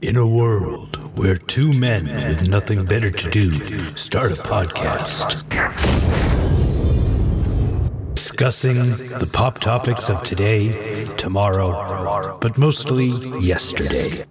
In a world where two men with nothing better to do start a podcast discussing the pop topics of today, tomorrow, but mostly yesterday.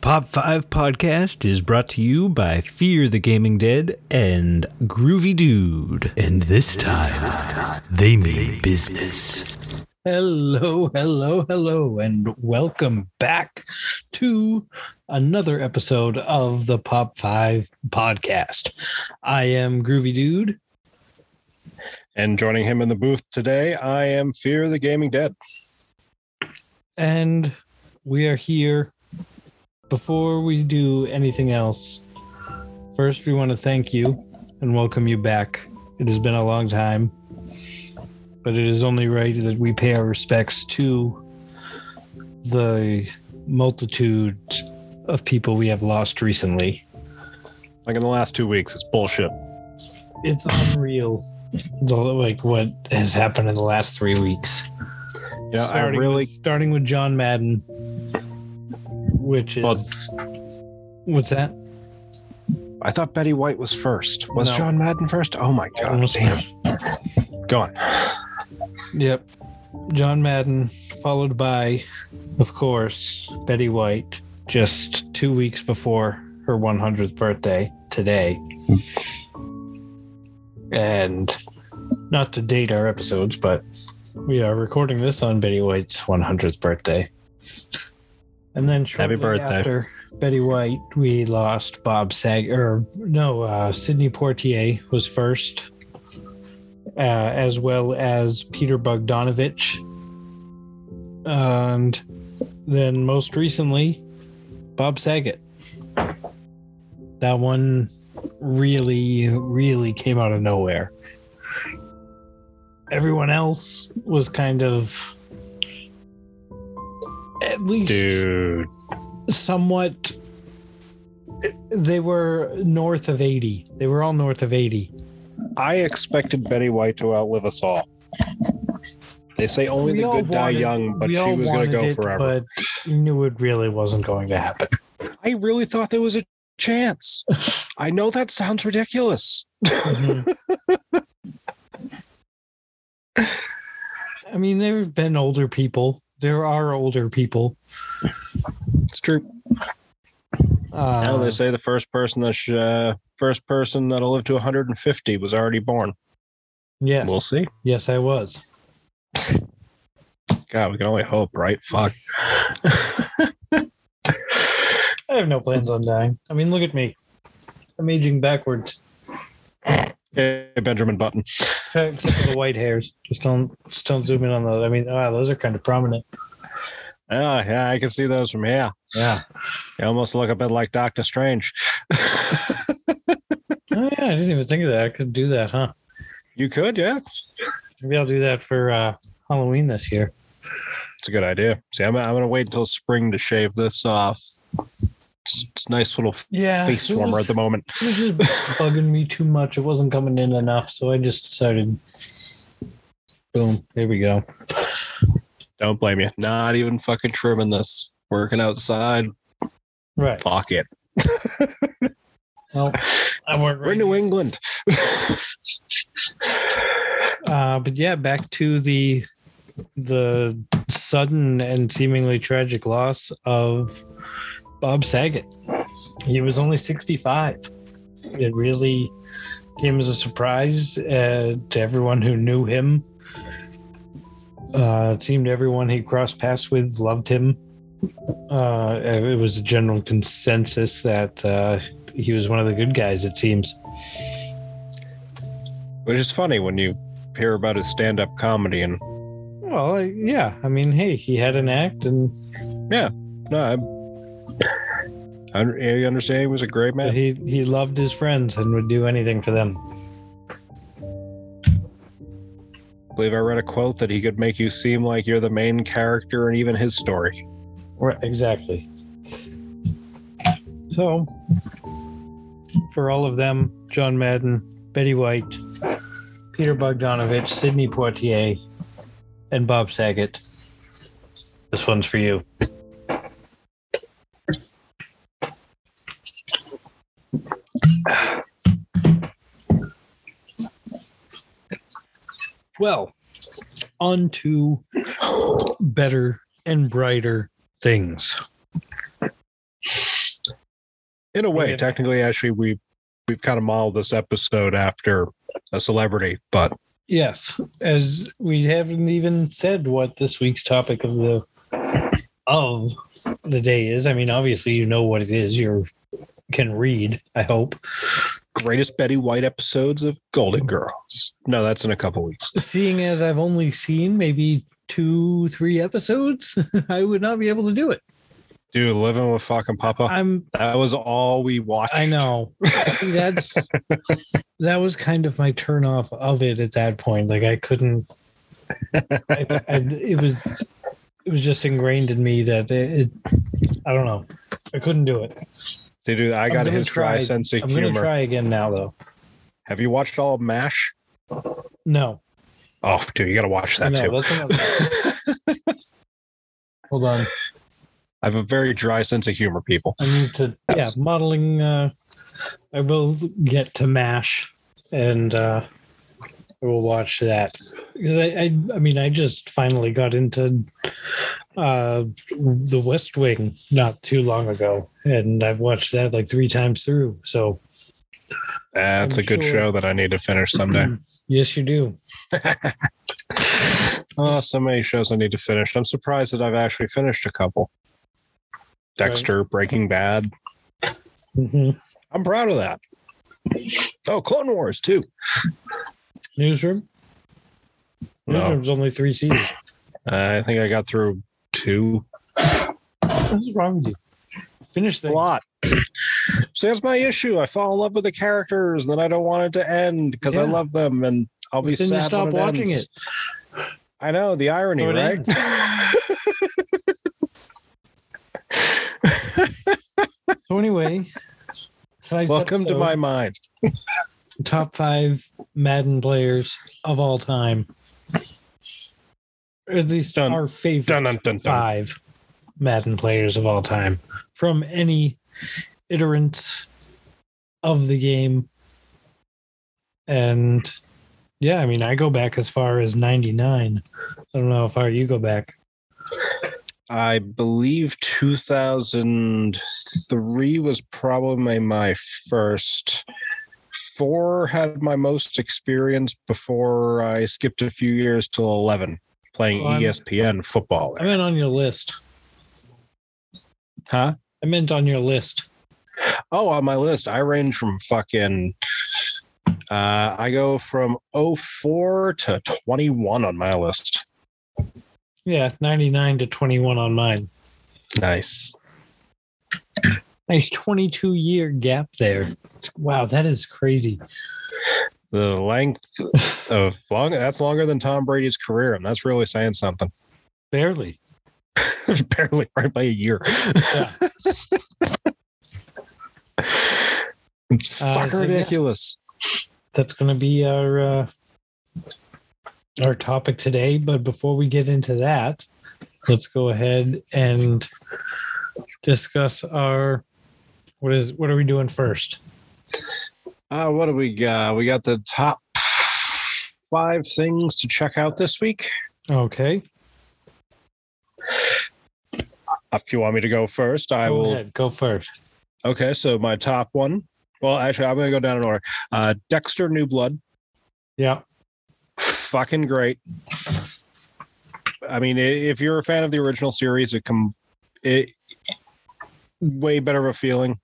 Pop 5 Podcast is brought to you by Fear the Gaming Dead and Groovy Dude. And this time, they mean business. Hello, hello, hello, and welcome back to another episode of the Pop 5 Podcast. I am Groovy Dude. And joining him in the booth today, I am Fear the Gaming Dead. And we are here before we do anything else, first we want to thank you and welcome you back. It has been a long time, but it is only right that we pay our respects to the multitude of people we have lost recently. Like in the last two weeks, it's bullshit. It's unreal, the, like what has happened in the last three weeks. Yeah, I really starting with John Madden which is well, what's that? I thought Betty White was first. Was no. John Madden first? Oh my god! Go on. Yep, John Madden, followed by, of course, Betty White. Just two weeks before her 100th birthday today, and not to date our episodes, but we are recording this on Betty White's 100th birthday. And then shortly Happy birthday. after Betty White, we lost Bob Sag or no, uh, Sidney Poitier was first, uh, as well as Peter Bogdanovich. And then most recently, Bob Saget. That one really, really came out of nowhere. Everyone else was kind of at least dude somewhat they were north of 80 they were all north of 80 i expected betty white to outlive us all they say only we the good die young but she was going to go it, forever but knew it really wasn't going to happen i really thought there was a chance i know that sounds ridiculous mm-hmm. i mean there have been older people there are older people. It's true. Uh, now they say the first person that sh- uh, first person that'll live to 150 was already born. Yes, we'll see. Yes, I was. God, we can only hope, right? Fuck. I have no plans on dying. I mean, look at me. I'm aging backwards. Hey, Benjamin Button. Except for the white hairs. Just don't just don't zoom in on those. I mean, wow, those are kind of prominent. Yeah, yeah, I can see those from here. Yeah. You almost look a bit like Doctor Strange. oh yeah, I didn't even think of that. I could do that, huh? You could, yeah. Maybe I'll do that for uh, Halloween this year. It's a good idea. See, I'm, I'm going to wait until spring to shave this off it's, it's nice little yeah, face warmer was, at the moment. It was just bugging me too much. It wasn't coming in enough, so I just decided. Boom! Here we go. Don't blame you. Not even fucking trimming this. Working outside. Right. Fuck it. well, I. Right We're New England. uh, but yeah, back to the the sudden and seemingly tragic loss of Bob Saget. He was only 65. It really came as a surprise uh, to everyone who knew him. Uh, it seemed everyone he crossed paths with loved him. Uh, it was a general consensus that uh, he was one of the good guys, it seems. Which is funny when you hear about his stand up comedy and. Well, yeah. I mean, hey, he had an act and. Yeah. No, I I understand he was a great man. He he loved his friends and would do anything for them. Believe I read a quote that he could make you seem like you're the main character in even his story. Right, exactly. So, for all of them, John Madden, Betty White, Peter Bogdanovich, Sidney Poitier, and Bob Saget, This one's for you. Well, on to better and brighter things. In a way, technically, actually, we we've kind of modeled this episode after a celebrity, but yes, as we haven't even said what this week's topic of the of the day is. I mean, obviously, you know what it is. You can read. I hope greatest Betty White episodes of Golden Girls. No, that's in a couple weeks. Seeing as I've only seen maybe two, three episodes, I would not be able to do it. Dude, living with fucking Papa. I'm. That was all we watched. I know. That's that was kind of my turn off of it at that point. Like I couldn't. I, I, it was. It was just ingrained in me that it, it. I don't know. I couldn't do it. Dude, I got his try, dry sense of I'm humor. I'm gonna try again now, though. Have you watched all of Mash? No. Oh, dude, you got to watch that too. Hold on. I have a very dry sense of humor, people. I need to, yeah, modeling. Uh, I will get to Mash, and uh, I will watch that because I, I, I mean, I just finally got into uh, The West Wing not too long ago, and I've watched that like three times through. So that's I'm a good sure. show that I need to finish someday. yes, you do. oh, so many shows I need to finish. I'm surprised that I've actually finished a couple. Dexter, right. Breaking Bad. Mm-hmm. I'm proud of that. Oh, Clone Wars too. Newsroom. Newsroom's no. only three seasons. I think I got through two. What's wrong with you? Finish the lot. so that's my issue. I fall in love with the characters, and then I don't want it to end because yeah. I love them, and I'll be then sad stop when it watching ends. it. I know the irony, oh, right? so anyway, welcome to my mind top five Madden players of all time. Or at least dun, our favorite dun, dun, dun, five Madden players of all time from any iterant of the game. And yeah, I mean, I go back as far as 99. I don't know how far you go back. I believe 2003 was probably my first four had my most experience before I skipped a few years till 11 playing well, ESPN football. I meant on your list. Huh? I meant on your list. Oh, on my list, I range from fucking. Uh, I go from 04 to 21 on my list. Yeah, 99 to 21 on mine. Nice. Nice 22 year gap there. Wow, that is crazy. The length of long that's longer than Tom Brady's career, and that's really saying something. Barely. Barely, right by a year. Yeah. Uh, ridiculous. yeah. That's gonna be our uh, our topic today. But before we get into that, let's go ahead and discuss our what is what are we doing first? Uh, what do we got? We got the top five things to check out this week. Okay. If you want me to go first, I go will ahead. go first. Okay, so my top one. Well, actually, I'm going to go down in order. Uh, Dexter New Blood. Yeah. Fucking great. I mean, if you're a fan of the original series, it come it way better of a feeling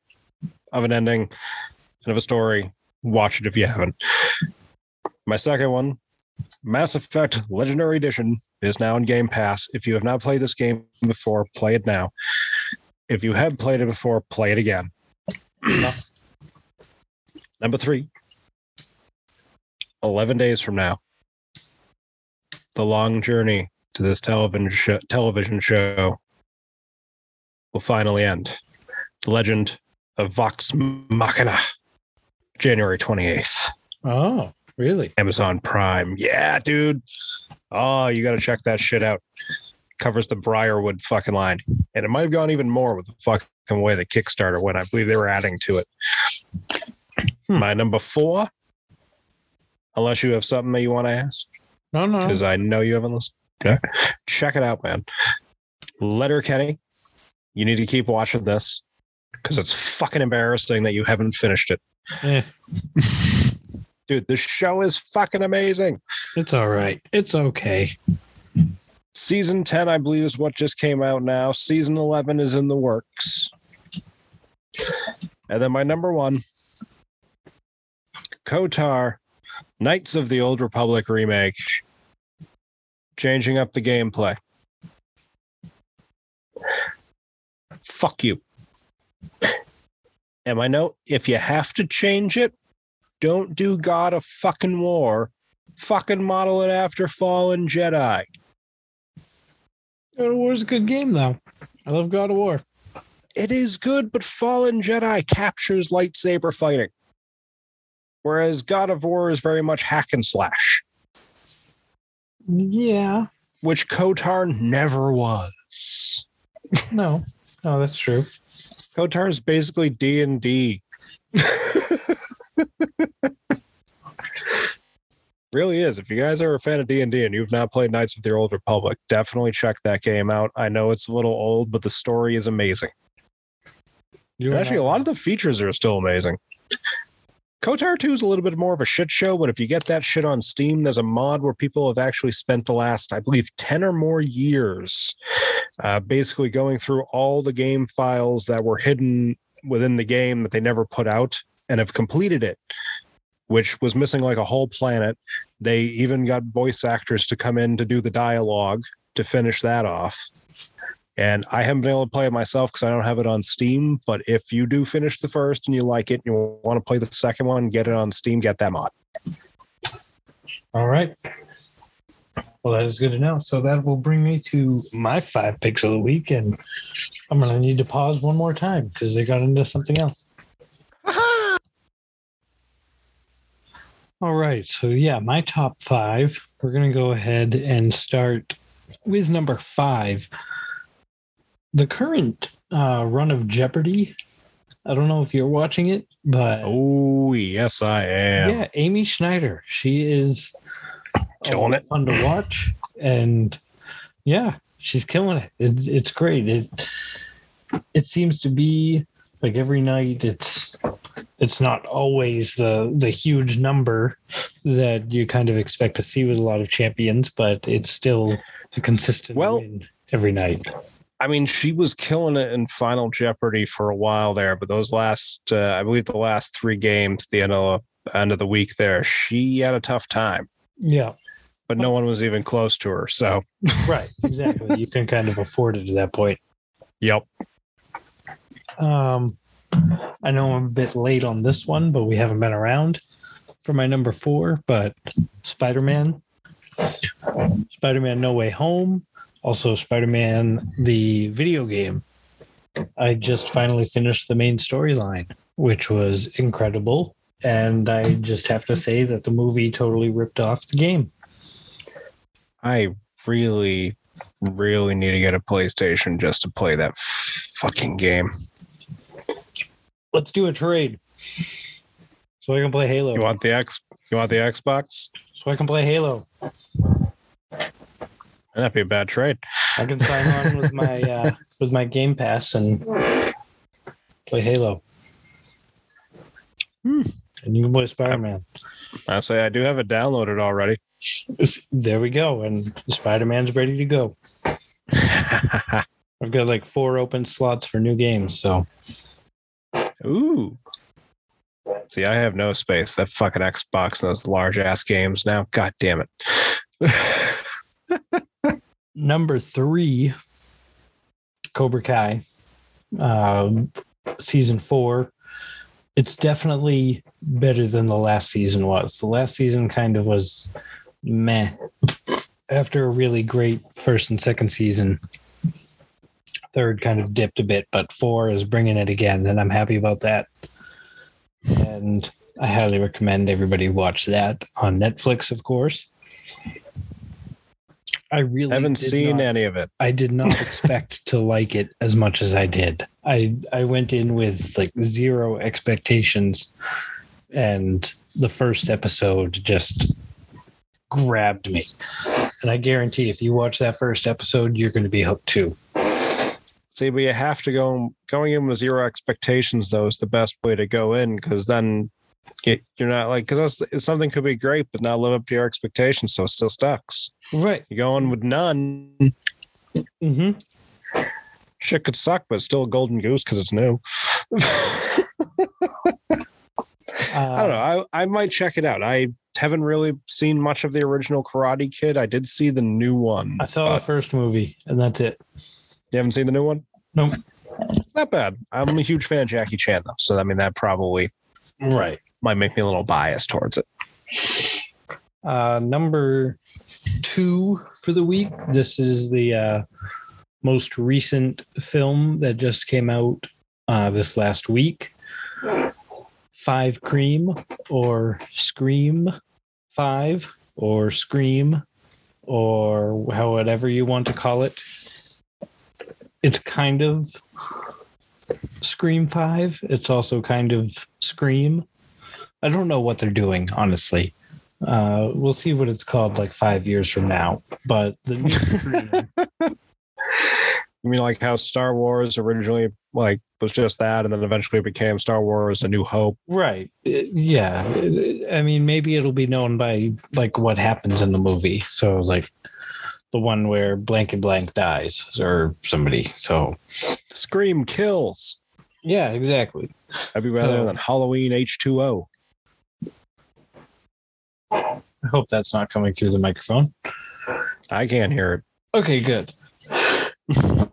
of an ending and of a story. Watch it if you haven't. My second one, Mass Effect Legendary Edition, is now in Game Pass. If you have not played this game before, play it now. If you have played it before, play it again. Number three, 11 days from now, the long journey to this television show, television show will finally end. The legend of Vox Machina, January 28th. Oh, really? Amazon Prime. Yeah, dude. Oh, you got to check that shit out. covers the Briarwood fucking line. And it might have gone even more with the fucking way the Kickstarter went. I believe they were adding to it. Hmm. My number four, unless you have something that you want to ask, No, no. because I know you haven't listened. Okay. Check it out, man. Letterkenny, you need to keep watching this because it's fucking embarrassing that you haven't finished it. Eh, Dude, the show is fucking amazing. it's all right. It's okay. Season 10, I believe, is what just came out now. Season 11 is in the works. And then my number one KOTOR, Knights of the Old Republic remake, changing up the gameplay. Fuck you. And my note if you have to change it, don't do God of fucking War. Fucking model it after Fallen Jedi. God of War is a good game, though. I love God of War. it is good, but Fallen Jedi captures lightsaber fighting. Whereas God of War is very much hack and slash, Yeah. which KOTOR never was. No. No, that's true. KOTOR is basically D and D. Really is. If you guys are a fan of D and D and you've not played Knights of the Old Republic, definitely check that game out. I know it's a little old, but the story is amazing. You Actually, a lot of the features are still amazing. KOTOR 2 is a little bit more of a shit show, but if you get that shit on Steam, there's a mod where people have actually spent the last, I believe, 10 or more years uh, basically going through all the game files that were hidden within the game that they never put out and have completed it, which was missing like a whole planet. They even got voice actors to come in to do the dialogue to finish that off. And I haven't been able to play it myself because I don't have it on Steam. But if you do finish the first and you like it and you want to play the second one, get it on Steam, get that mod. All right. Well, that is good to know. So that will bring me to my five picks of the week, and I'm going to need to pause one more time because they got into something else. All right. So, yeah, my top five. We're going to go ahead and start with number five. The current uh, run of Jeopardy. I don't know if you're watching it, but Oh, yes, I am. yeah, Amy Schneider. She is Killing it. Fun to watch, and yeah, she's killing it. it. It's great. It it seems to be like every night. It's it's not always the the huge number that you kind of expect to see with a lot of champions, but it's still a consistent Well- win every night. I mean, she was killing it in Final Jeopardy for a while there, but those last, uh, I believe, the last three games, the end of the end of the week, there, she had a tough time. Yeah, But no one was even close to her. So, right. Exactly. you can kind of afford it to that point. yep. Um, I know I'm a bit late on this one, but we haven't been around for my number four. But Spider Man, Spider Man No Way Home, also Spider Man the video game. I just finally finished the main storyline, which was incredible. And I just have to say that the movie totally ripped off the game. I really, really need to get a PlayStation just to play that fucking game. Let's do a trade. So I can play Halo. You want the X? You want the Xbox? so I can play Halo. That'd be a bad trade. I can sign on with my uh, with my Game Pass and play Halo. Hmm. And you can play Spider Man. I say I do have it downloaded already. There we go. And Spider Man's ready to go. I've got like four open slots for new games. So Ooh. See, I have no space. That fucking Xbox and those large ass games now. God damn it. number three, Cobra Kai, uh, season four. It's definitely better than the last season was. The last season kind of was meh. After a really great first and second season, third kind of dipped a bit, but four is bringing it again, and I'm happy about that. And I highly recommend everybody watch that on Netflix, of course. I really haven't seen not- any of it. I did not expect to like it as much as I did. I I went in with like zero expectations, and the first episode just grabbed me. And I guarantee, if you watch that first episode, you're going to be hooked too. See, but you have to go going in with zero expectations. Though is the best way to go in because then you're not like because something could be great but not live up to your expectations, so it still sucks Right. You go in with none, Mm-hmm. shit could suck, but it's still a golden goose because it's new. I don't know. I, I might check it out. I haven't really seen much of the original Karate Kid. I did see the new one. I saw the first movie, and that's it. you haven't seen the new one? Nope. Not bad. I'm a huge fan of Jackie Chan though, so I mean that probably Right. Might make me a little biased towards it. Uh, number two for the week. This is the uh, most recent film that just came out uh, this last week. Five Cream or Scream Five or Scream or however you want to call it. It's kind of Scream Five. It's also kind of Scream. I don't know what they're doing, honestly. Uh, we'll see what it's called like five years from now. But the new You mean like how Star Wars originally like was just that, and then eventually became Star Wars: A New Hope. right? Uh, Yeah, I mean, maybe it'll be known by like what happens in the movie. So like the one where blank and blank dies or somebody. So Scream kills. yeah, exactly. That'd be better Oh. than Halloween H two O. I hope that's not coming through the microphone. I can't hear it. Okay, good.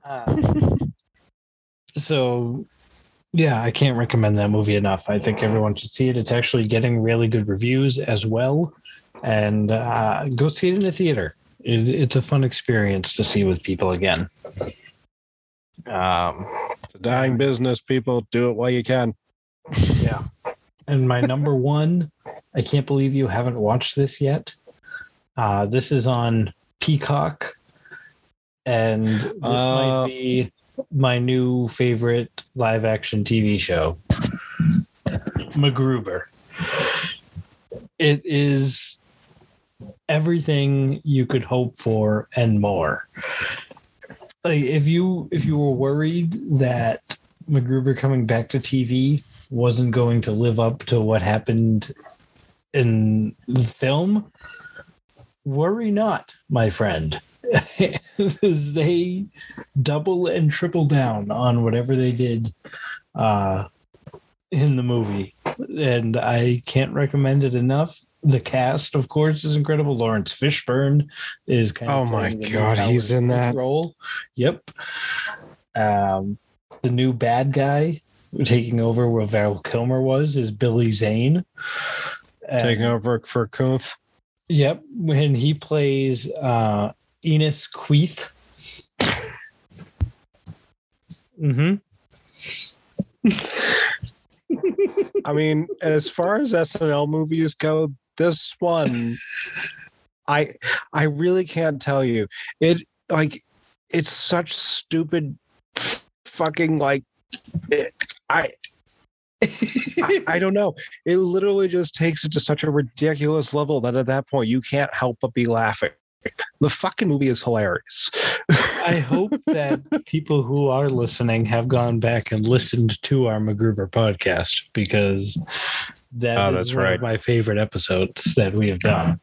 Uh, so, yeah, I can't recommend that movie enough. I think everyone should see it. It's actually getting really good reviews as well. And uh, go see it in the theater. It, it's a fun experience to see with people again. Um, It's a dying business. People do it while you can. yeah. And my number one, I can't believe you haven't watched this yet. Uh, this is on Peacock, and this Uh, might be my new favorite live action TV show, MacGruber. It is everything you could hope for and more. Like if you if you were worried that MacGruber coming back to TV wasn't going to live up to what happened in the film, worry not, my friend. they double and triple down on whatever they did uh, in the movie. And I can't recommend it enough. The cast, of course, is incredible. Laurence Fishburne is kind of Oh my playing the new God, he's in that. role. Yep. Um, the new bad guy taking over where Val Kilmer was is Billy Zane. And- Taking over for Cunth. Yep, when he plays uh Enos Queeth. Mm-hmm. I mean, as far as SNL movies go, this one, I I really can't tell you. It like it's such stupid, fucking like. It, I, I I don't know. It literally just takes it to such a ridiculous level that at that point you can't help but be laughing. The fucking movie is hilarious. I hope that people who are listening have gone back and listened to our MacGruber podcast because that Oh, is that's one right. of my favorite episodes that we have done.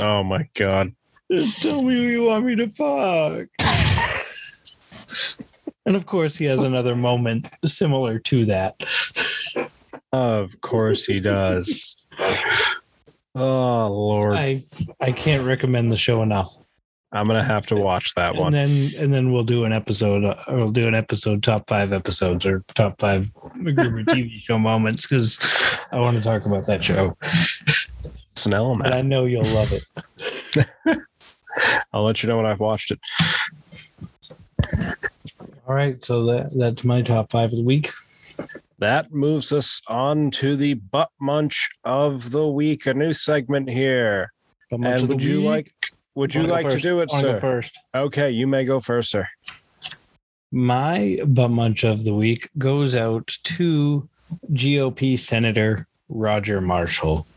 oh my god. Tell me who you want me to fuck. And of course, he has another moment similar to that. Of course he does. Oh lord. I I can't recommend the show enough. I'm gonna have to watch that And one. then and then we'll do an episode. uh, Or we'll do an episode top five episodes or top five MacGruber TV show moments because I want to talk about that show. Snell, And man. I know you'll love it. I'll let you know when I've watched it. All right, so that that's my top five of the week. That moves us on to the butt munch of the week, a new segment here. And would you week? like would you like to do it, sir? first. Okay, you may go first, sir. My butt munch of the week goes out to GOP Senator Roger Marshall.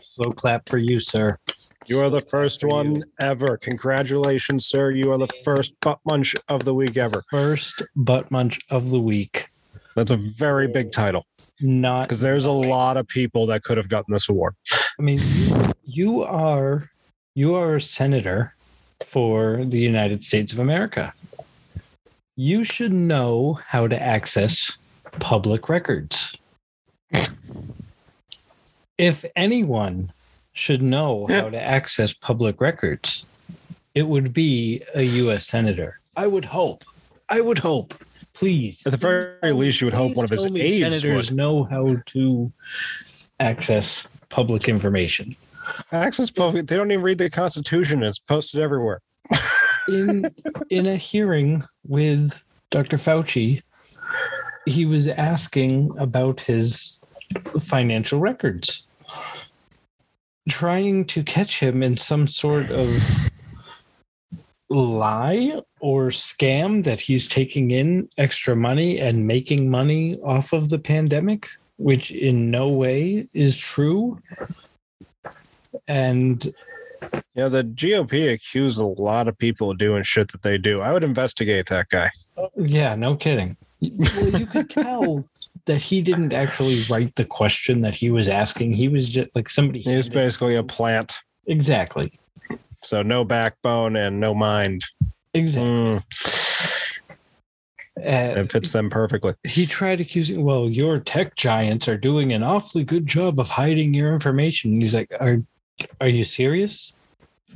Slow clap for you, sir. You are the first you. one ever. Congratulations, sir. You are the first butt munch of the week ever. First butt munch of the week. That's a very big title Not because there's a lot of people that could have gotten this award. I mean, you, you are you are a senator for the United States of America. You should know how to access public records. if anyone should know how to access public records, it would be a U.S. senator. I would hope. I would hope. Please. At the very least, you would hope one of his tell aides senators would. know how to access public information. Access public. They don't even read the Constitution. It's posted everywhere. in in a hearing with Dr. Fauci, he was asking about his financial records, trying to catch him in some sort of lie or scam that he's taking in extra money and making money off of the pandemic, which in no way is true. And Yeah, the GOP accused a lot of people of doing shit that they do. I would investigate that guy. Yeah, no kidding. Well, you could tell that he didn't actually write the question that he was asking. He was just like somebody. He's basically a plant. exactly, So no backbone and no mind. exactly. Mm, Uh, it fits them perfectly. he tried accusing. Well, your tech giants are doing an awfully good job of hiding your information. And he's like, "Are, are you serious?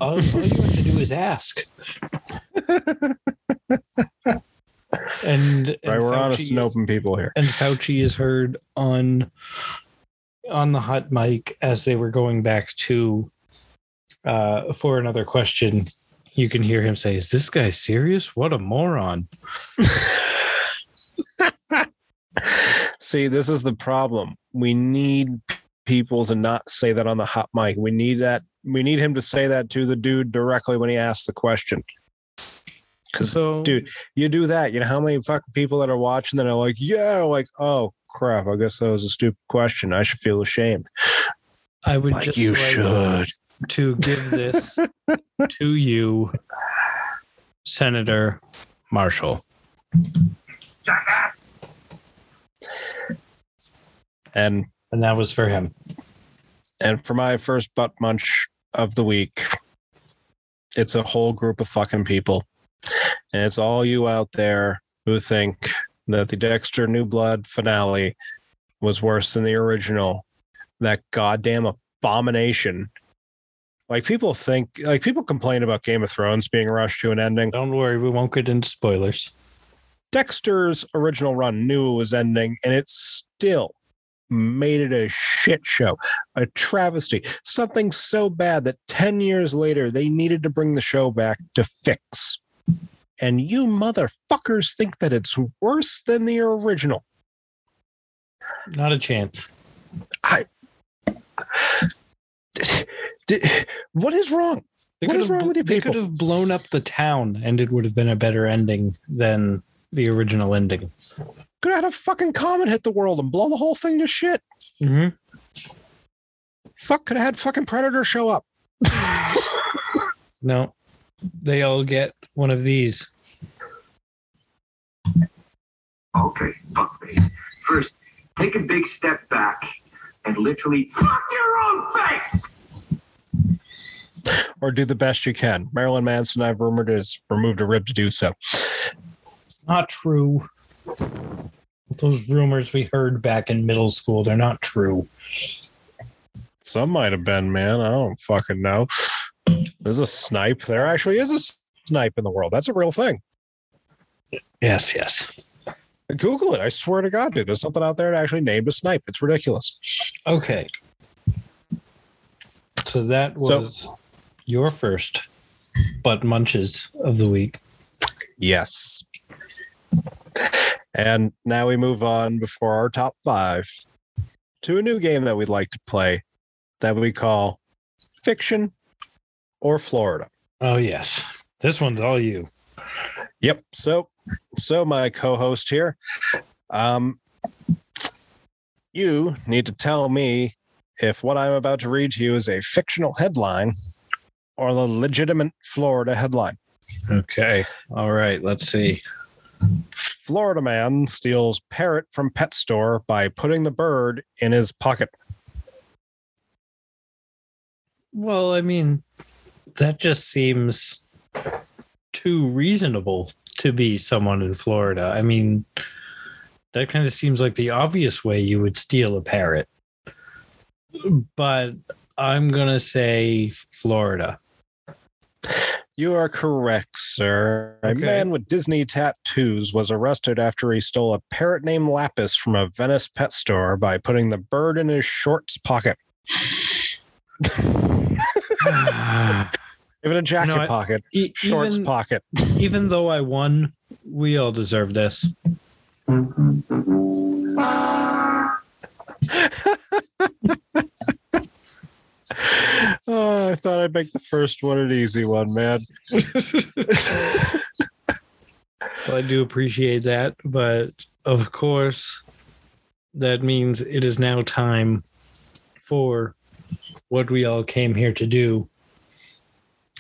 All, all you have to do is ask." and, and Right, we're honest and open people here. and Fauci is heard on on the hot mic as they were going back to uh, for another question. You can hear him say, "Is this guy serious? What a moron!" See, this is the problem. We need people to not say that on the hot mic. We need that. We need him to say that to the dude directly when he asks the question. Because So, dude, you do that. You know how many fucking people that are watching that are like, yeah, like, oh crap, I guess that was a stupid question. I should feel ashamed. I would Like just you like should. to give this to you, Senator Marshall. And And that was for him. and for my first butt munch of the week, it's a whole group of fucking people. And it's all you out there who think that the Dexter New Blood finale was worse than the original. That goddamn abomination. Like people think, like people complain about Game of Thrones being rushed to an ending. Don't worry, we won't get into spoilers. Dexter's original run knew it was ending, and it still made it a shit show, a travesty, something so bad that 10 years later they needed to bring the show back to fix. And you motherfuckers think that it's worse than the original. Not a chance. Did- What is wrong? They What is wrong with you They could have blown up the town, and it would have been a better ending than the original ending. Could have had a fucking comet hit the world and blow the whole thing to shit. Mm-hmm. Fuck, could have had fucking Predator show up. No, they all get one of these. Okay, fuckface. First, take a big step back and literally fuck your own face. or do the best you can. Marilyn Manson, I've rumored, has removed a rib to do so. It's not true. Those rumors we heard back in middle school, they're not true. Some might have been, man. I don't fucking know. There's a snipe. There actually is a snipe in the world. That's a real thing. Yes, yes. Google it. I swear to God, dude. There's something out there that actually named a snipe. It's ridiculous. Okay. So that So- was your first butt munches of the week. Yes. And now we move on before our top five to a new game that we'd like to play that we call fiction or Florida. Oh yes, this one's all you. Yep. So, so my co-host here, um, you need to tell me if what I'm about to read to you is a fictional headline or a legitimate Florida headline. Okay. All right. Let's see. Florida man steals parrot from pet store by putting the bird in his pocket. Well, I mean, that just seems too reasonable to be someone in Florida. I mean, that kind of seems like the obvious way you would steal a parrot. But I'm going to say Florida. You are correct, sir. A man with Disney tattoos was arrested after he stole a parrot named Lapis from a Venice pet store by putting the bird in his shorts pocket. Ah, Even a jacket I- pocket, E- shorts even, pocket. even though I won, we all deserve this. Oh, I thought I'd make the first one an easy one, man. Well, I do appreciate that, but of course, that means it is now time for what we all came here to do,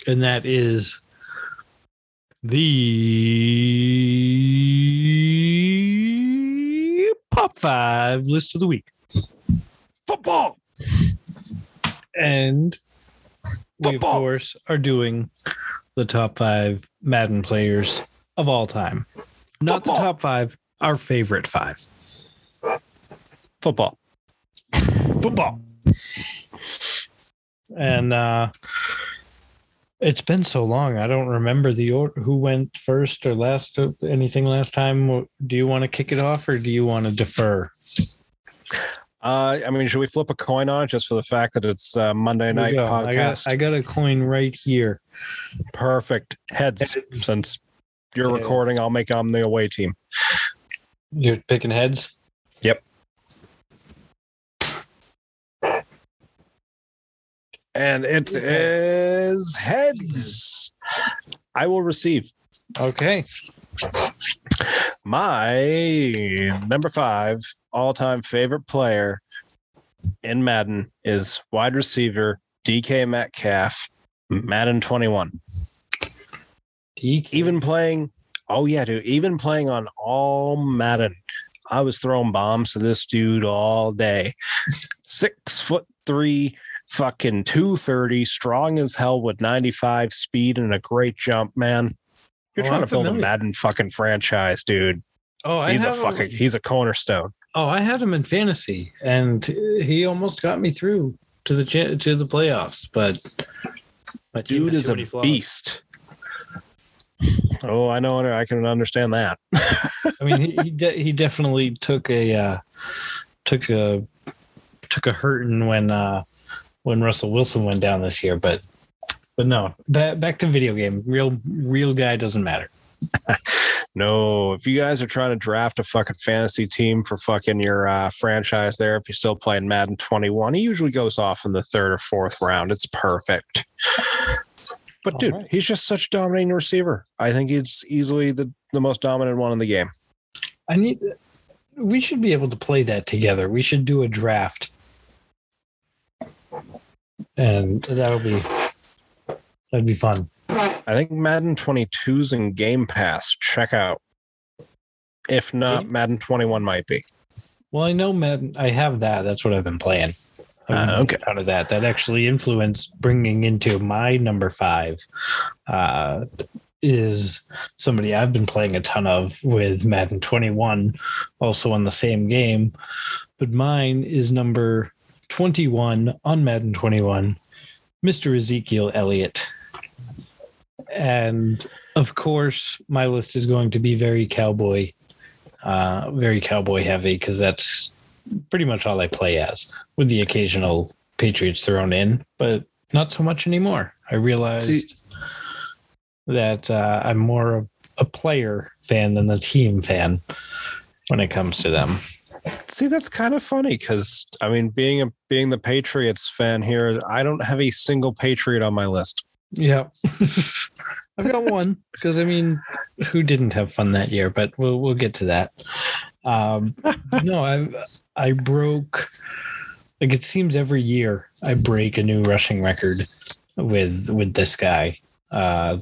and that is the Pop Five list of the week. Football. And we, of course, are doing the top five Madden players of all time. Not Football. the top five, our favorite five. Football. Football. And uh it's been so long. I don't remember the order who went first or last or anything last time. Do you want to kick it off or do you want to defer? Uh, I mean, should we flip a coin on it just for the fact that it's uh, Monday night go. I got podcast? I got a coin right here. Perfect. Heads. Since you're Heads. recording, I'll make them the away team. You're picking heads? Yep. And it is heads. I will receive. Okay. My number five all time favorite player in Madden is wide receiver DK Metcalf, Madden 21. DK. Even playing, oh yeah, dude, even playing on all Madden, I was throwing bombs to this dude all day. Six foot three, fucking 230, strong as hell with 95 speed and a great jump, man. You're Oh, trying I'm to build familiar. a Madden fucking franchise, dude. Oh, I He's a fucking he's a cornerstone. Oh, I had him in fantasy, and he almost got me through to the to the playoffs. But my Dude is a beast. Oh, I know. I can understand that. I mean, he he, de- he definitely took a uh, took a took a hurting when uh, when Russell Wilson went down this year. But but no, back back to video game. Real real guy doesn't matter. No, if you guys are trying to draft a fucking fantasy team for fucking your uh, franchise there, if you're still playing Madden 21, he usually goes off in the third or fourth round. It's perfect. But All dude, right. he's just such a dominating receiver. I think he's easily the, the most dominant one in the game. I need. We should be able to play that together. We should do a draft, and that'll be that'd be fun. I think Madden 22's in Game Pass. Check out. If not, Madden 21 might be. Well, I know Madden. I have that. That's what I've been playing. Been okay. Out of that, that actually influenced bringing into my number five. Uh, is somebody I've been playing a ton of with Madden 21, also on the same game, but mine is number 21 on Madden 21, Mr. Ezekiel Elliott. And of course, my list is going to be very cowboy, uh, very cowboy heavy because that's pretty much all I play as, with the occasional Patriots thrown in, but not so much anymore. I realized See- that uh, I'm more of a player fan than the team fan when it comes to them. See, that's kind of funny because I mean, being a being the Patriots fan here, I don't have a single Patriot on my list. Yeah. I've got one because I mean, who didn't have fun that year? But we'll we'll get to that. Um, no, I I broke. Like it seems every year I break a new rushing record with with this guy, uh,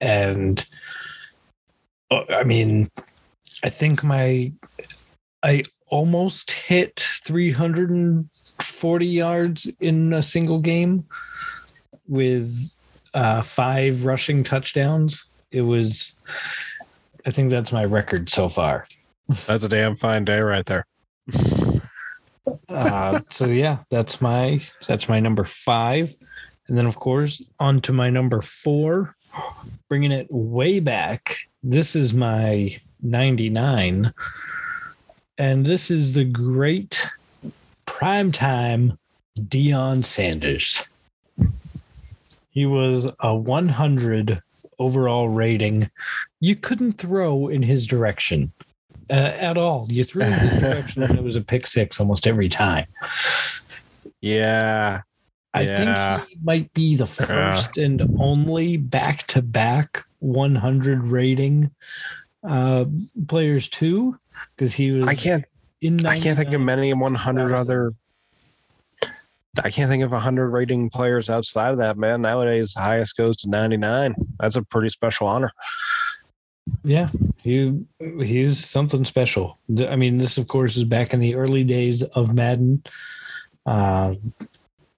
and uh, I mean, I think my I almost hit 340 yards in a single game with uh, five rushing touchdowns. It was, I think that's my record so far. That's a damn fine day right there. Uh, so yeah, that's my that's my number five, and then of course on to my number four, bringing it way back. This is my ninety nine, and this is the great primetime Deion Sanders. He was a 100 overall rating. You couldn't throw in his direction uh, at all. You threw in his direction and it was a pick six almost every time. Yeah. I Yeah. think he might be the first and only back to back 100 rating uh, players too, because he was I can't in. I can't think of many 100 other I can't think of 100 rating players outside of that, man. Nowadays, the highest goes to 99. That's a pretty special honor. Yeah, he he's something special. I mean, this of course is back in the early days of Madden. Uh,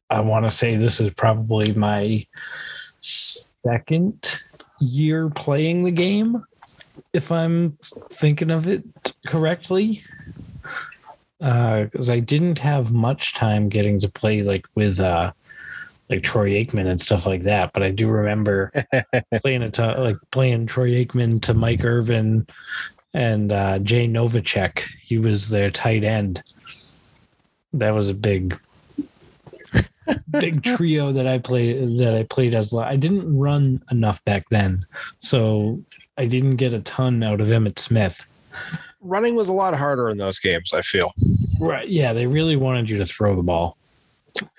I want to say this is probably my second year playing the game, if I'm thinking of it correctly. Because I didn't have much time getting to play like with uh, like Troy Aikman and stuff like that, but I do remember playing it to like playing Troy Aikman to Mike Irvin and uh, Jay Novacek. He was their tight end. That was a big, big trio that I played. That I played as. I didn't run enough back then, so I didn't get a ton out of Emmitt Smith. Running was a lot harder in those games, I feel. Right? Yeah, they really wanted you to throw the ball.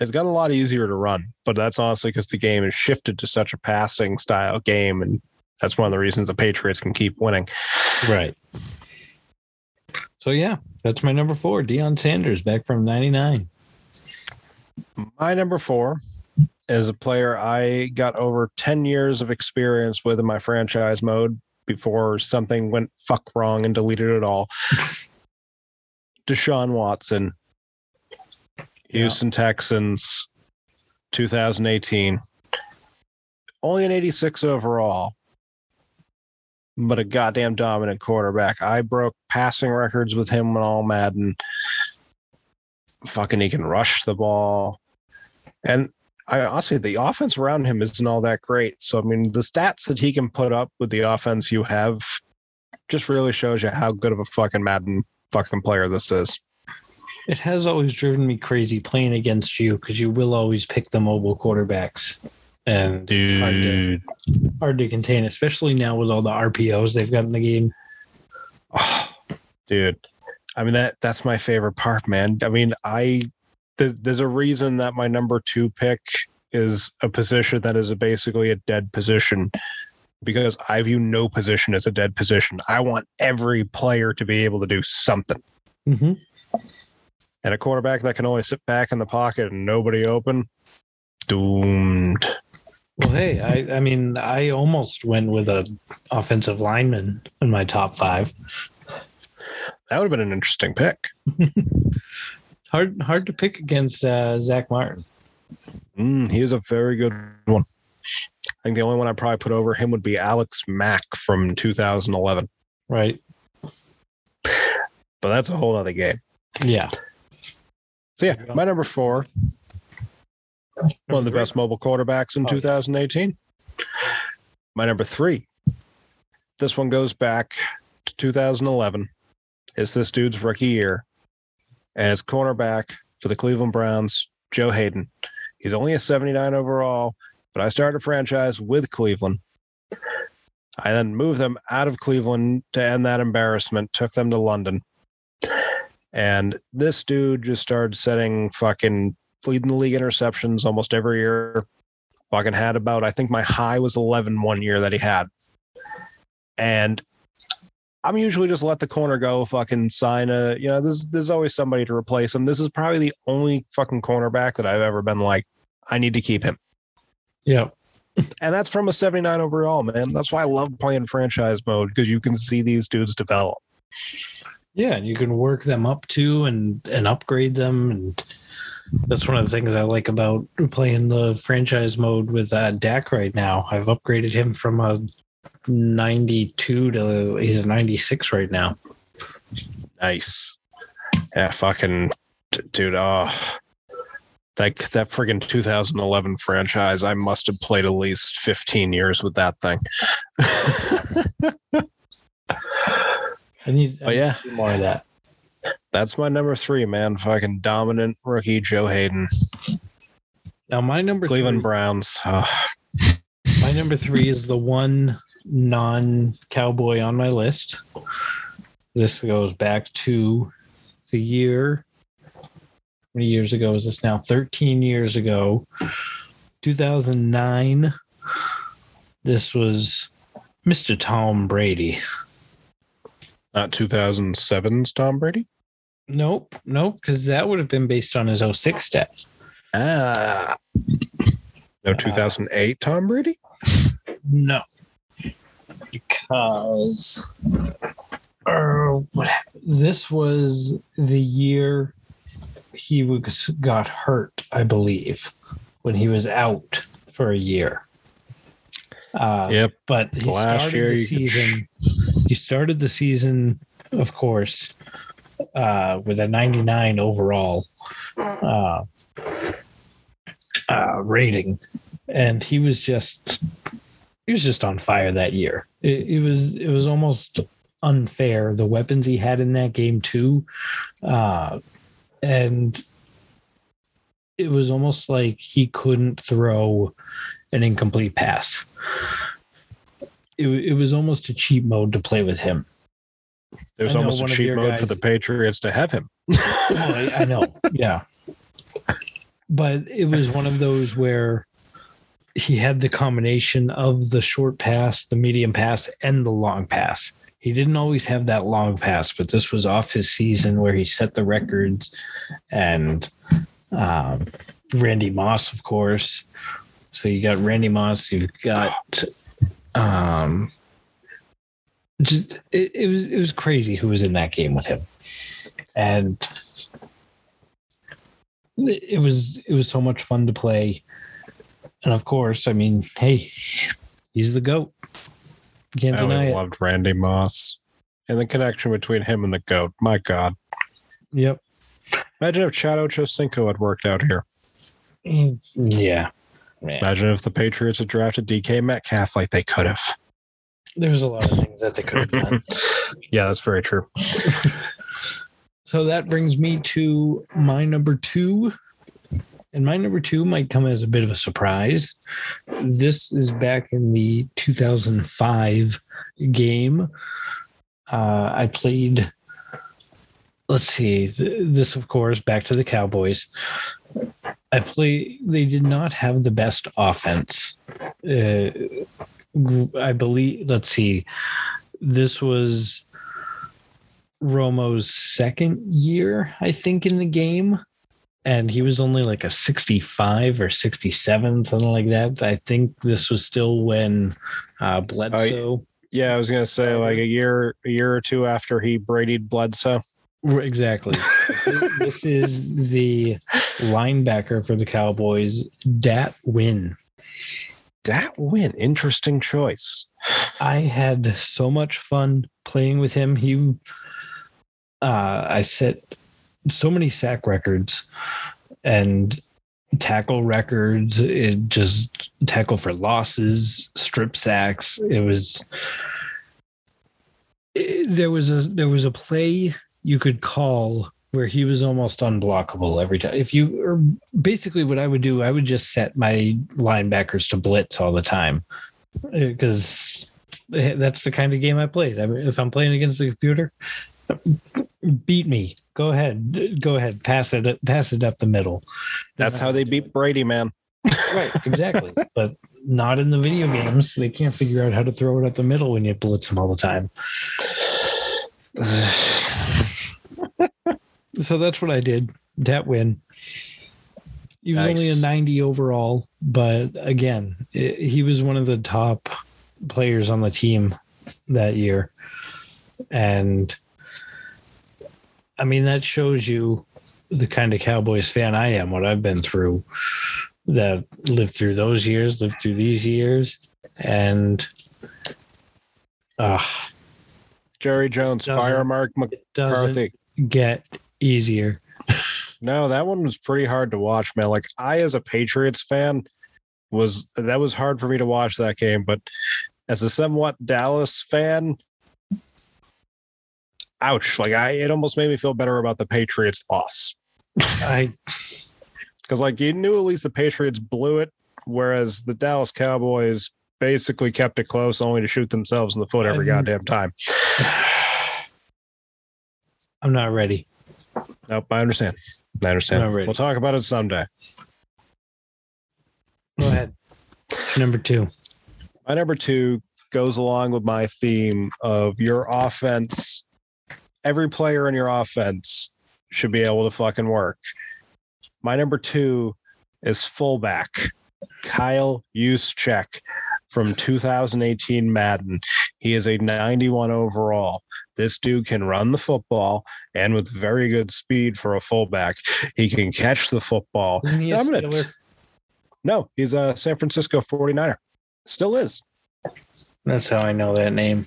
It's gotten a lot easier to run, but that's honestly because the game has shifted to such a passing style game. And that's one of the reasons the Patriots can keep winning. Right. So yeah, that's my number four, Deion Sanders, back from '99. My number four is a player I got over 10 years of experience with in my franchise mode before something went fuck wrong and deleted it all. Deshaun Watson, Houston Texans, 2018. Only an 86 overall, but a goddamn dominant quarterback. I broke passing records with him on all Madden. Fucking, he can rush the ball. And I honestly, the offense around him isn't all that great. So, I mean, the stats that he can put up with the offense you have just really shows you how good of a fucking Madden fucking player this is. It has always driven me crazy playing against you because you will always pick the mobile quarterbacks, and it's hard to hard to contain, especially now with all the RPOs they've got in the game. Oh, dude. I mean that that's my favorite part, man. I mean, I there's, there's a reason that my number 2 pick is a position that is a, basically a dead position because I view no position as a dead position. I want every player to be able to do something. Mm-hmm. And a quarterback that can only sit back in the pocket and nobody open, doomed. Well, hey, I, I mean, I almost went with a offensive lineman in my top five. That would have been an interesting pick. Hard, hard to pick against uh, Zack Martin. Mm, he is a very good one. I think the only one I'd probably put over him would be Alex Mack from 2011. Right? But that's a whole other game. Yeah. So yeah, my number four, one of the best mobile quarterbacks in Oh. 2018. My number three, this one goes back to 2011. It's this dude's rookie year, and it's cornerback for the Cleveland Browns, Joe Haden. He's only a 79 overall, but I started a franchise with Cleveland. I then moved them out of Cleveland to end that embarrassment, took them to London. And this dude just started setting fucking leading the league interceptions almost every year. Fucking had about, I think my high was 11 one year that he had. And I'm usually just let the corner go, fucking sign a, you know, there's, there's always somebody to replace him. This is probably the only fucking cornerback that I've ever been like, I need to keep him. Yeah. And that's from a 79 overall, man. That's why I love playing franchise mode because you can see these dudes develop. Yeah, and you can work them up too and and upgrade them and that's one of the things I like about playing the franchise mode with uh, Dak right now. I've upgraded him from a 92 to he's a 96 right now. Nice. Yeah, fucking dude. Oh, that that friggin' 2011 franchise. I must have played at least 15 years with that thing. I need, Oh, yeah. more of that. That's my number three, man. Fucking dominant rookie Joe Haden, Now my number Cleveland three, Browns. Oh, my number three is the one non-cowboy on my list. This goes back to the year. How many years ago is this now? 13 years ago. 2009. This was Mr. Tom Brady. not 2007's Tom Brady. Nope, nope, because that would have been based on his 06 stats. Ah, no 2008 Tom Brady. No, because uh, what happened? this was the year he was got hurt, I believe, when he was out for a year. Uh, Yep. but he Last started year the you could- season. he started the season, of course, uh, with a 99 overall uh, uh, rating, and he was just he was just on fire that year. It, it was it was almost unfair the weapons he had in that game too, uh, and it was almost like he couldn't throw an incomplete pass. It, it was almost a cheap mode to play with him. There's I know almost a one of cheat your mode for the Patriots to have him. Oh, I, I know. Yeah. But it was one of those where he had the combination of the short pass, the medium pass, and the long pass. He didn't always have that long pass, but this was off his season where he set the records and um, Randy Moss, of course. So you got Randy Moss, you've got um just, it, it was it was crazy who was in that game with him. And it was it was so much fun to play and of course i mean hey he's the goat can't I always it loved Randy Moss and the connection between him and the goat. My God, yep imagine if Chad Ochocinco had worked out here. Mm, yeah man Imagine if the Patriots had drafted DK Metcalf like they could have. there's a lot of things that they could have done Yeah, that's very true. so that brings me to my number two and my number two might come as a bit of a surprise. This is back in the 2005 game. Uh, i played let's see th- this of course back to the cowboys. I play they did not have the best offense. Uh, i believe let's see this was romo's second year i think in the game and he was only like a 65 or 67 something like that i think this was still when uh bledsoe Yeah, I was gonna say like a year, a year or two after he Brady'd Bledsoe. Exactly. this is the linebacker for the Cowboys, Dat Nguyen. Dat Nguyen, interesting choice. I had so much fun playing with him. He, uh, I set so many sack records and tackle records. It just tackle for losses, strip sacks. It was. it- there was a there was a play you could call where he was almost unblockable every time. If you or basically what I would do, I would just set my linebackers to blitz all the time eh, because eh, that's the kind of game I played. I mean, if I'm playing against the computer, beat me, Go ahead. Go ahead. Pass it. Pass it up the middle. That's how they beat Brady, man. Right. Exactly. but not in the video games. They can't figure out how to throw it up the middle when you blitz them all the time. So that's what I did. Dat Nguyen. He was only a 90 overall, but again, i he was one of the top players on the team that year. And I mean, that shows you the kind of Cowboys fan I am, what I've been through, that lived through those years, lived through these years. And uh, Jerry Jones, fire Mark McCarthy. get easier. No, that one was pretty hard to watch, man. Like I, as a Patriots fan, was that was hard for me to watch that game. But as a somewhat Dallas fan, ouch! Like I, it almost made me feel better about the Patriots' loss I because, like, you knew at least the Patriots blew it, whereas the Dallas Cowboys basically kept it close, only to shoot themselves in the foot every I'm- goddamn time. I'm not ready. Nope, I understand. I understand. We'll talk about it someday. Go ahead. Number two. My number two goes along with my theme of your offense. Every player in your offense should be able to fucking work. My number two is fullback Kyle Juszczyk from 2018 Madden. He is a 91 overall. This dude can run the football and with very good speed for a fullback. He can catch the football. Isn't he a Dominant. Steeler? No, he's a San Francisco 49er. Still is. That's how I know that name.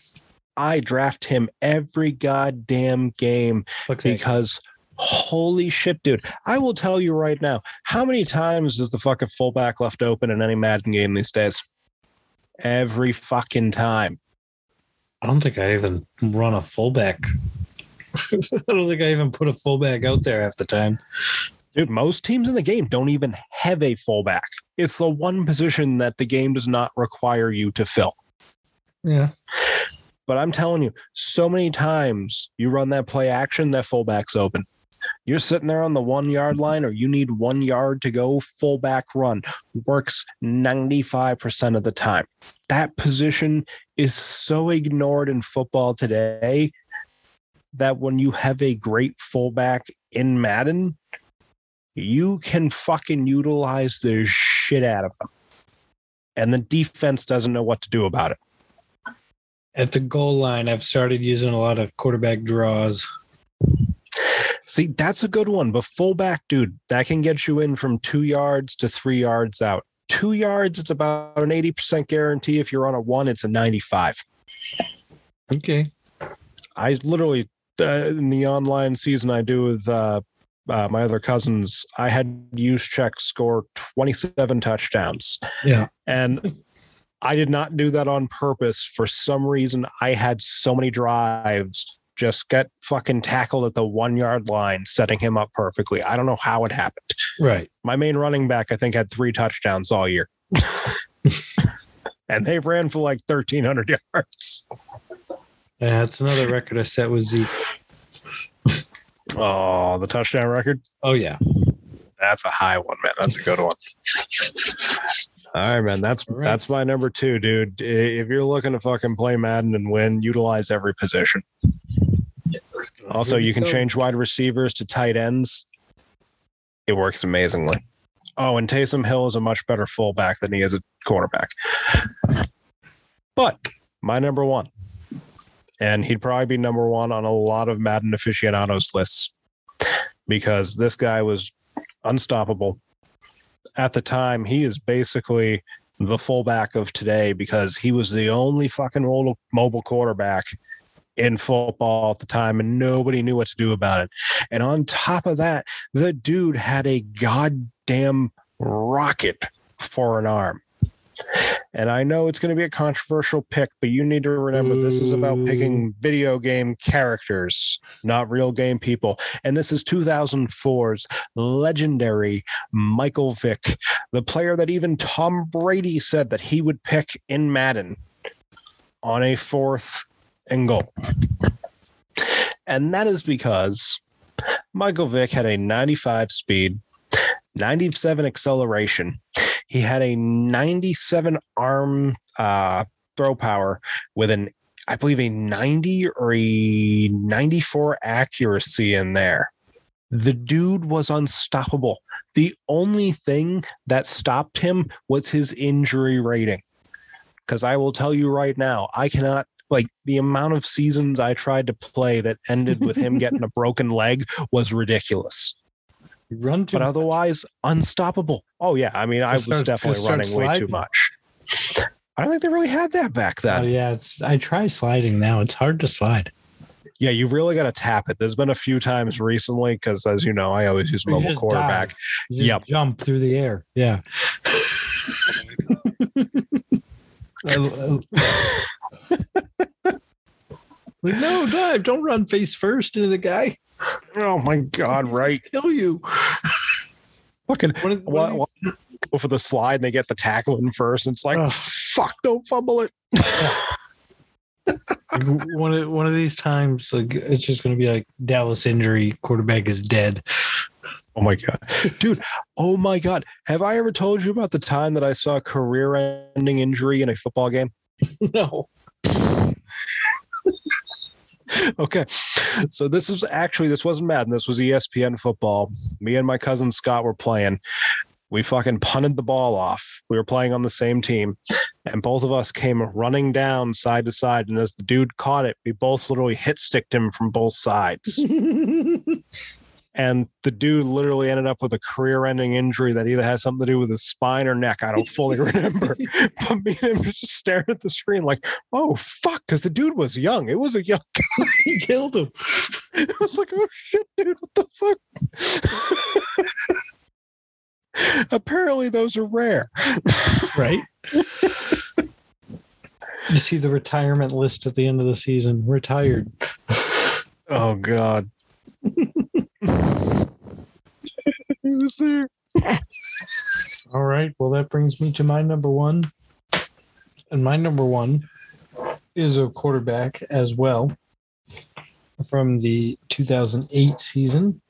I draft him every goddamn game that. because holy shit, dude. I will tell you right now, how many times is the fucking fullback left open in any Madden game these days? Every fucking time. I don't think I even run a fullback. I don't think I even put a fullback out there half the time. Dude, most teams in the game don't even have a fullback. It's the one position that the game does not require you to fill. Yeah. But I'm telling you, so many times you run that play action, that fullback's open. You're sitting there on the one yard line, or you need one yard to go, fullback run works 95% of the time. That position is so ignored in football today that when you have a great fullback in Madden, you can fucking utilize the shit out of them. And the defense doesn't know what to do about it. At the goal line, I've started using a lot of quarterback draws. See, that's a good one. But fullback, dude, that can get you in from two yards to three yards out. Two yards, it's about an 80% guarantee. If you're on a one, it's a 95. Okay. I literally, uh, in the online season I do with uh, uh, my other cousins, I had Juszczyk score 27 touchdowns. Yeah. And I did not do that on purpose. For some reason, I had so many drives just get fucking tackled at the one yard line, setting him up perfectly. I don't know how it happened. Right. My main running back, I think, had three touchdowns all year. and they ran for like 1,300 yards. Yeah, That's another record I set with Zeke. Oh, the touchdown record? Oh, yeah. That's a high one, man. That's a good one. All right, man. That's All right. that's my number two, dude. If you're looking to fucking play Madden and win, utilize every position. Also, you can change wide receivers to tight ends. It works amazingly. Oh, and Taysom Hill is a much better fullback than he is a quarterback. But my number one, and he'd probably be number one on a lot of Madden aficionados lists because this guy was unstoppable. At the time, he is basically the fullback of today because he was the only fucking mobile- quarterback in football at the time and nobody knew what to do about it. And on top of that, the dude had a goddamn rocket for an arm. And I know it's going to be a controversial pick, but you need to remember this is about picking video game characters, not real game people. And this is 2004's legendary Michael Vick, the player that even Tom Brady said that he would pick in Madden on a fourth and goal. And that is because Michael Vick had a 95 speed, 97 acceleration. He had a 97 arm uh, throw power with an, I believe, a 90 or a 94 accuracy in there. The dude was unstoppable. The only thing that stopped him was his injury rating. Because I will tell you right now, I cannot like the amount of seasons I tried to play that ended with him getting a broken leg was ridiculous. Run But otherwise, unstoppable. Oh yeah, I mean, I was start- definitely running way too much. I don't think they really had that back Oh then. yeah, it's, I try sliding now. It's hard to slide. Yeah, you really got to tap it. There's been a few times recently because, as you know, I always use mobile quarterback. dive. You just Yep. jump through the air. Yeah. Like no dive! Don't run face first into the guy. Oh my god! Right? Kill you. Fucking One of- one what, what, for the slide and they get the tackle in first. And it's like, fuck, don't fumble it. Like, one of one of these times, like it's just gonna be like Dallas injury, quarterback is dead. Oh my god, dude! Oh my god, have I ever told you about the time that I saw a career-ending injury in a football game? no. Okay, so this is actually this wasn't Madden. This was ESPN football. Me and my cousin Scott were playing. We fucking punted the ball off. We were playing on the same team, and both of us came running down side to side. And as the dude caught it, we both literally hit sticked him from both sides. and the dude literally ended up with a career-ending injury that either has something to do with his spine or neck. I don't fully remember, but me and him just staring at the screen like, "Oh fuck!" Because the dude was young. It was a young. Guy. he killed him. I was like, "Oh shit, dude! What the fuck?" Apparently, those are rare. Right. you see the retirement list at the end of the season. Retired. Oh god. he was there. All right. Well, that brings me to my number one. And my number one is a quarterback as well from the 2008 season.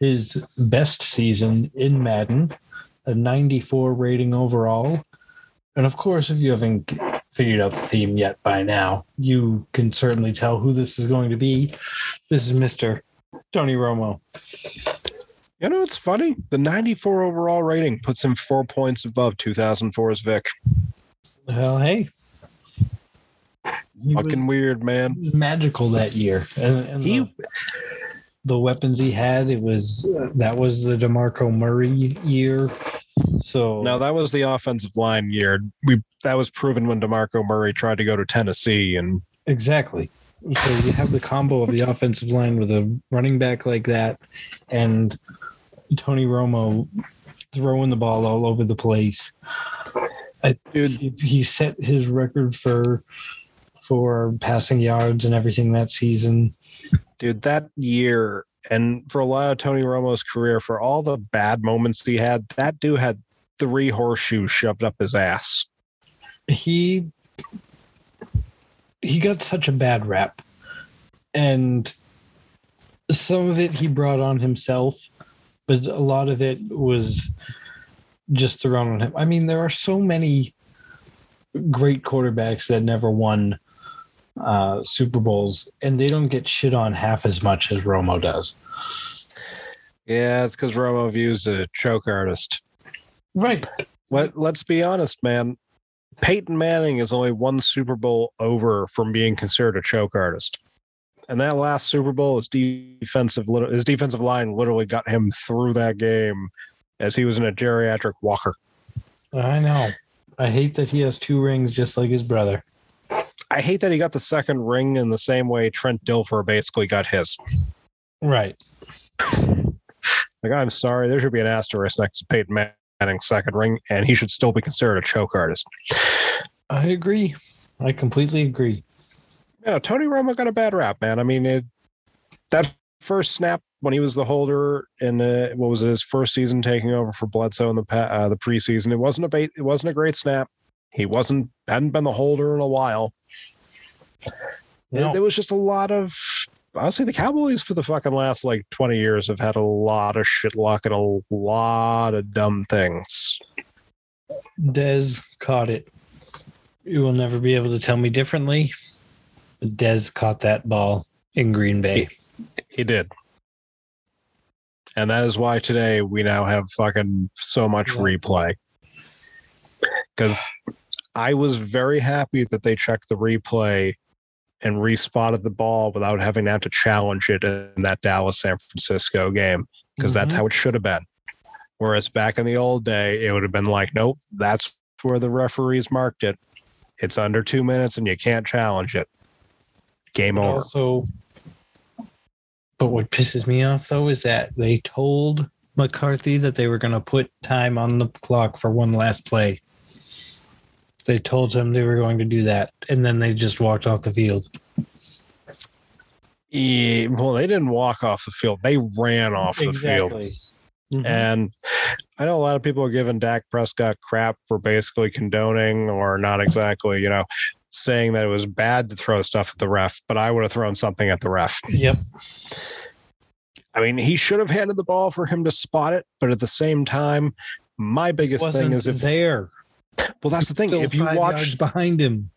His best season in Madden, a 94 rating overall. And of course, if you haven't figured out the theme yet by now, you can certainly tell who this is going to be. This is Mr. Tony Romo. You know, it's funny. The 94 overall rating puts him four points above 2004's Vick. Well, hey. He Fucking weird, man. magical that year. And, and He- the, the weapons he had, it was that was the DeMarco Murray year. So Now that was the offensive line year. We that was proven when DeMarco Murray tried to go to Tennessee, and exactly. So you have the combo of the offensive line with a running back like that, and Tony Romo throwing the ball all over the place. I, dude, he, he set his record for for passing yards and everything that season. Dude, that year, and for a lot of Tony Romo's career, for all the bad moments he had, that dude had three horseshoes shoved up his ass. he he got such a bad rap and some of it he brought on himself but a lot of it was just thrown on him i mean there are so many great quarterbacks that never won uh, super bowls and they don't get shit on half as much as romo does Yeah, it's because Romo views a choke artist. right Let Let's be honest, man. Peyton Manning is only one Super Bowl over from being considered a choke artist. And that last Super Bowl, his defensive his defensive line literally got him through that game as he was in a geriatric walker. i know i hate that he has two rings just like his brother I hate that he got the second ring in the same way Trent Dilfer basically got his. right Like, I'm sorry, there should be an asterisk next to Peyton Manning's second ring, and he should still be considered a choke artist. i agree i completely agree You know, Tony Romo got a bad rap, man. I mean, it, that first snap when he was the holder in uh, what was it, his first season taking over for Bledsoe in the uh, the preseason, it wasn't a bait, it wasn't a great snap. He wasn't hadn't been the holder in a while. No. There was just a lot of I honestly, the Cowboys for the fucking last like 20 years have had a lot of shit luck and a lot of dumb things. Dez caught it. You will never be able to tell me differently. Dez caught that ball in Green Bay. He did. And that is why today we now have fucking so much Yeah. replay. Because I was very happy that they checked the replay and respotted the ball without having to have to challenge it in that Dallas San Francisco game. Because that's Mhm. how it should have been. Whereas back in the old day, it would have been like, nope, that's where the referees marked it. It's under two minutes and you can't challenge it. Game But over. also, but what pisses me off though is that they told McCarthy that they were going to put time on the clock for one last play. They told him they were going to do that, and then they just walked off the field. Yeah, well, they didn't walk off the field. They ran off the field. Mhm. And I know a lot of people are giving Dak Prescott crap for basically condoning or not exactly, you know, saying that it was bad to throw stuff at the ref, but I would have thrown something at the ref. Yep. I mean, he should have handed the ball for him to spot it, but at the same time, my biggest Wasn't thing is if there. Well, that's the thing. Still if you watch behind him,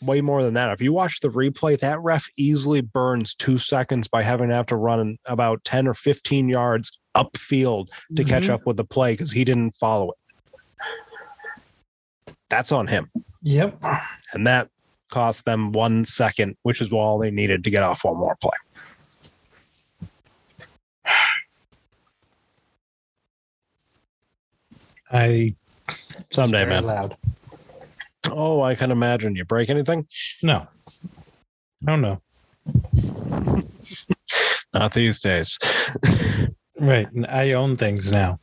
way more than that. If you watch the replay, that ref easily burns two seconds by having to have to run about 10 or 15 yards upfield to catch Mhm. up with the play because he didn't follow it. That's on him. Yep. And that cost them one second, which is all they needed to get off one more play. I Someday, swear man. Loud. Oh, I can imagine. You break anything? No. Oh no. Not these days. Right. I own things now.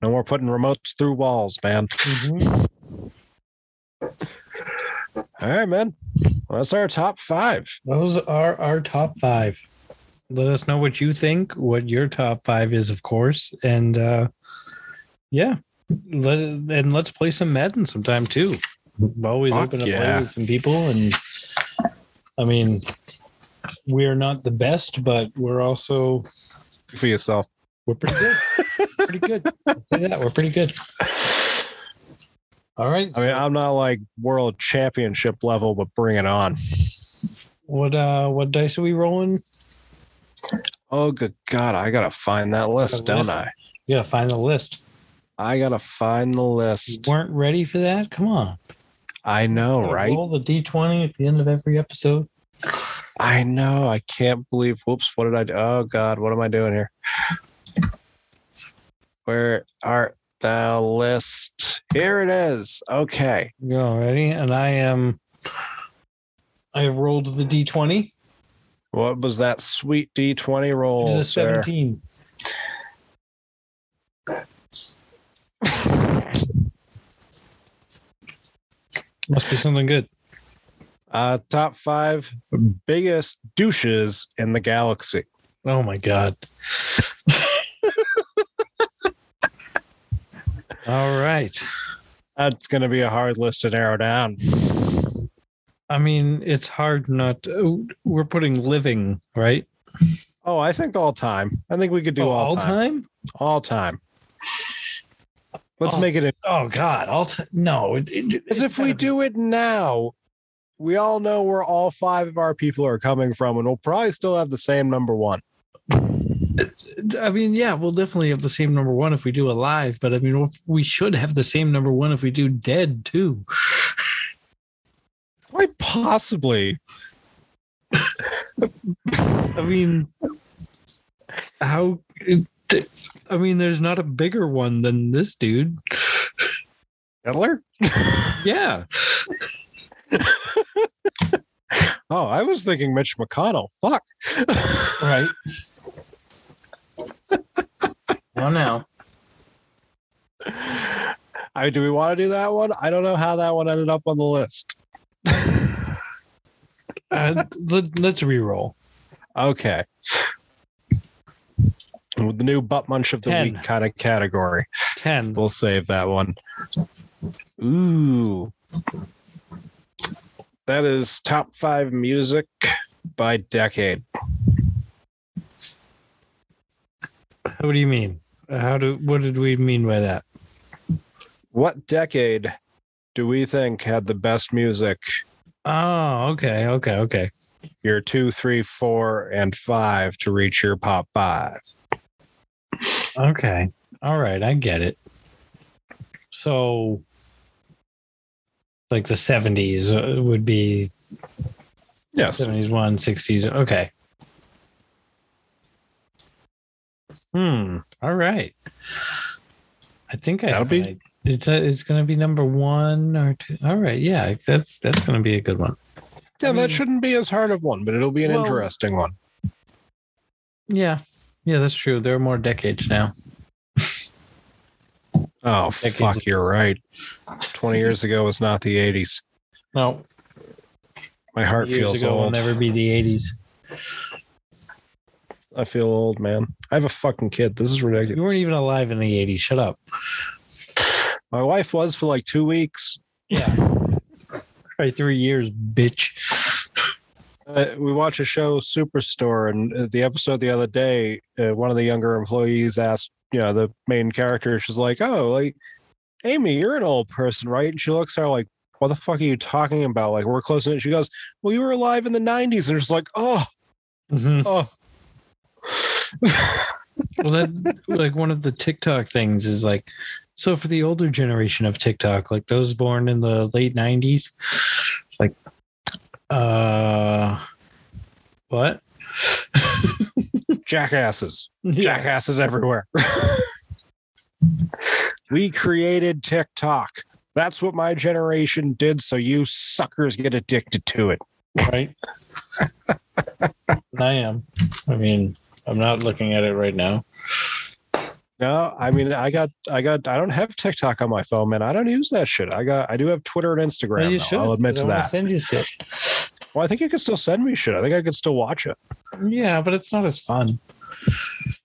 no more putting remotes through walls, man. Mm-hmm. All right, man. Well, that's our top five. Those are our top five. Let us know what you think, what your top five is, of course. And uh yeah. Let and let's play some Madden sometime too. We're always Fuck open to play with some people and I mean we're not the best, but we're also For yourself. we're pretty good. pretty good. That. We're pretty good. All right. I mean, I'm not like world championship level, but bring it on. What uh what dice are we rolling? Oh, good God. I got to find that list, Got don't list? I? You gotta find the list. I got to find the list. You weren't ready for that? Come on. I know, right? Roll the D20 at the end of every episode. I know. I can't believe. Whoops. What did I do? Oh, God. What am I doing here? Where art thou list? Here it is. Okay. Go ready? And I am I have rolled the D20. What was that sweet D20 It roll? is a sir? 17. Must be something good. Uh, top five biggest douches in the galaxy. Oh my god. All right. That's going to be a hard list to narrow down. I mean, it's hard not to, oh, we're putting living, right? Oh, I think all time. I think we could do Oh, all, time. All time. Let's All- make it. Oh god, all time. No, Because if we do it now, we all know where all five of our people are coming from, and we'll probably still have the same number one. I mean, yeah, we'll definitely have the same number one if we do alive, but I mean, we should have the same number one if we do dead too. Why possibly? I mean, how? I mean, there's not a bigger one than this dude. Hitler? Yeah. Oh, I was thinking Mitch McConnell. Fuck. Right. now, now. I, do we want to do that one? I don't know how that one ended up on the list. Uh, let, let's re-roll. Okay. With the new butt munch of the Ten. week kind of category. 10. We'll save that one. Ooh. That is top five music by decade. What do you mean? How do what did we mean by that? What decade do we think had the best music? Oh, okay, okay, okay. Your two, three, four, and five to reach your pop five. Okay. All right, I get it. So like the 70s uh, would be Yes. 70s one, 60s. Okay. Hmm. All right. I think I That'll be- idea. It's a, it's going to be number one or two. All right. Yeah, that's that's going to be a good one. Yeah, I mean- that shouldn't be as hard of one, but it'll be an Well- interesting one. Yeah. Yeah, that's true. There are more decades now. Oh, Decades fuck, of- you're right. 20 years ago was not the 80s. No, My heart years feels ago will never be the 80s. I feel old, man. I have a fucking kid. This is ridiculous. You weren't even alive in the 80s. Shut up. My wife was for like two weeks. Yeah. Probably three years, bitch. Uh, we watch a show, Superstore, and uh, the episode the other day, uh, one of the younger employees asked, you know, the main character, she's like, "Oh, like, Amy, you're an old person, right?" And she looks at her like, "What the fuck are you talking about? Like, we're close." And she goes, "Well, you were alive in the '90s," and it's like, "Oh, Mhm. oh." Well, that like one of the TikTok things is like, so for the older generation of TikTok, like those born in the late '90s, like, uh, what? Jackasses, Yeah. jackasses everywhere. we created TikTok. That's what my generation did. So you suckers get addicted to it. right? I am. I mean, I'm not looking at it right now. No, I mean, I got, I got, I don't have TikTok on my phone, man. I don't use that shit. I got, I do have Twitter and Instagram. Well, should. I'll admit to that. Send you shit. Well, I think you can still send me shit. I think I could still watch it. Yeah, but it's not as fun.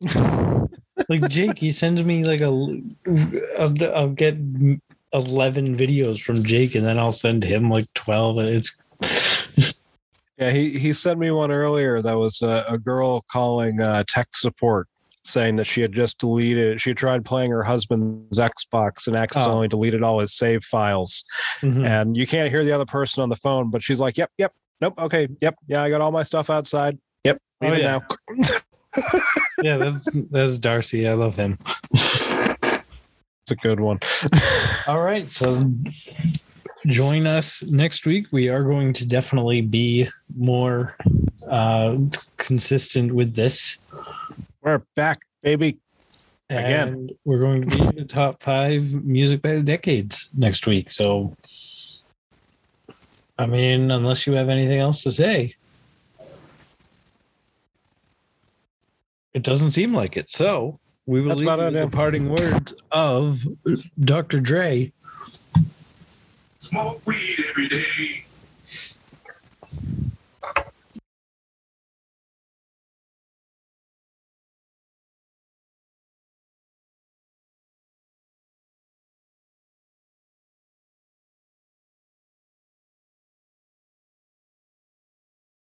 like Jake, he sends me like a. I'll, I'll get eleven videos from Jake, and then I'll send him like twelve. and It's Yeah, he he sent me one earlier that was a, a girl calling uh, tech support saying that she had just deleted. She had tried playing her husband's Xbox and accidentally deleted all his save files. Mhm. And you can't hear the other person on the phone, but she's like, "Yep, yep, nope, okay, yep, yeah, I got all my stuff outside. Yep, leave Oh, it yeah. now." yeah, that's, that's Darcy. I love him. It's a good one. All right, so join us next week. We are going to definitely be more uh, consistent with this. We're back, baby. Again. And we're going to be in the top five music by the decades next week. So, I mean, unless you have anything else to say, it doesn't seem like it. So, we will That's leave about you it, with yeah. the parting words of Dr. Dre. Smoke weed every day.